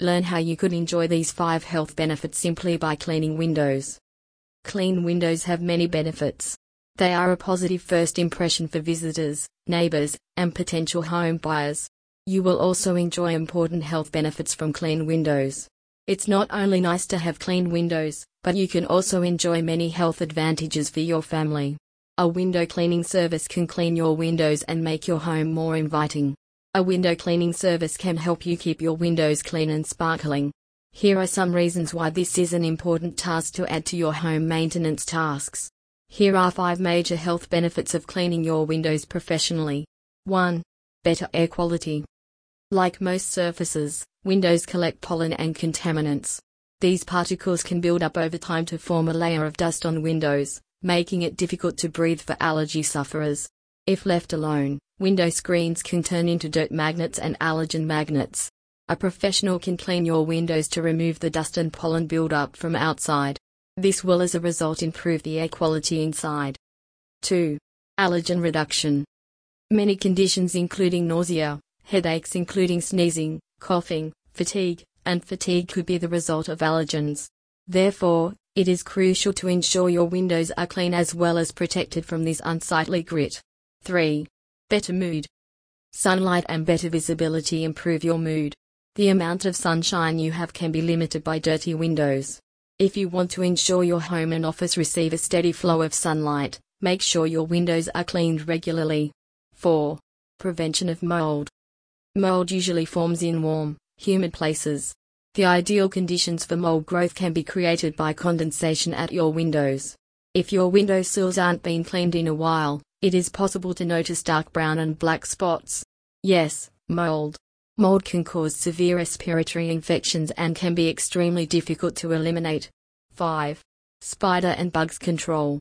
Learn how you could enjoy these 5 health benefits simply by cleaning windows. Clean windows have many benefits. They are a positive first impression for visitors, neighbors, and potential home buyers. You will also enjoy important health benefits from clean windows. It's not only nice to have clean windows, but you can also enjoy many health advantages for your family. A window cleaning service can clean your windows and make your home more inviting. A window cleaning service can help you keep your windows clean and sparkling. Here are some reasons why this is an important task to add to your home maintenance tasks. Here are 5 major health benefits of cleaning your windows professionally. 1. Better air quality. Like most surfaces, windows collect pollen and contaminants. These particles can build up over time to form a layer of dust on windows, making it difficult to breathe for allergy sufferers. If left alone, window screens can turn into dirt magnets and allergen magnets. A professional can clean your windows to remove the dust and pollen buildup from outside. This will as a result improve the air quality inside. 2. Allergen reduction. Many conditions including nausea, headaches including sneezing, coughing, fatigue, and fatigue could be the result of allergens. Therefore, it is crucial to ensure your windows are clean as well as protected from this unsightly grit. 3. Better mood. Sunlight and better visibility improve your mood. The amount of sunshine you have can be limited by dirty windows. If you want to ensure your home and office receive a steady flow of sunlight, make sure your windows are cleaned regularly. 4. Prevention of mold. Mold usually forms in warm, humid places. The ideal conditions for mold growth can be created by condensation at your windows. If your window sills aren't been cleaned in a while, it is possible to notice dark brown and black spots. Yes, mold. Mold can cause severe respiratory infections and can be extremely difficult to eliminate. 5. Spider and bugs control.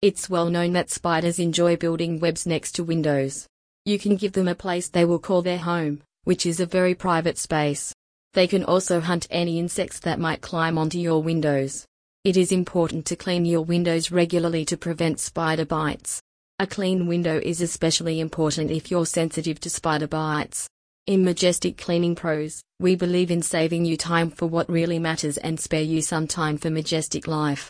It's well known that spiders enjoy building webs next to windows. You can give them a place they will call their home, which is a very private space. They can also hunt any insects that might climb onto your windows. It is important to clean your windows regularly to prevent spider bites. A clean window is especially important if you're sensitive to spider bites. In Majestic Cleaning Pros, we believe in saving you time for what really matters and spare you some time for majestic life.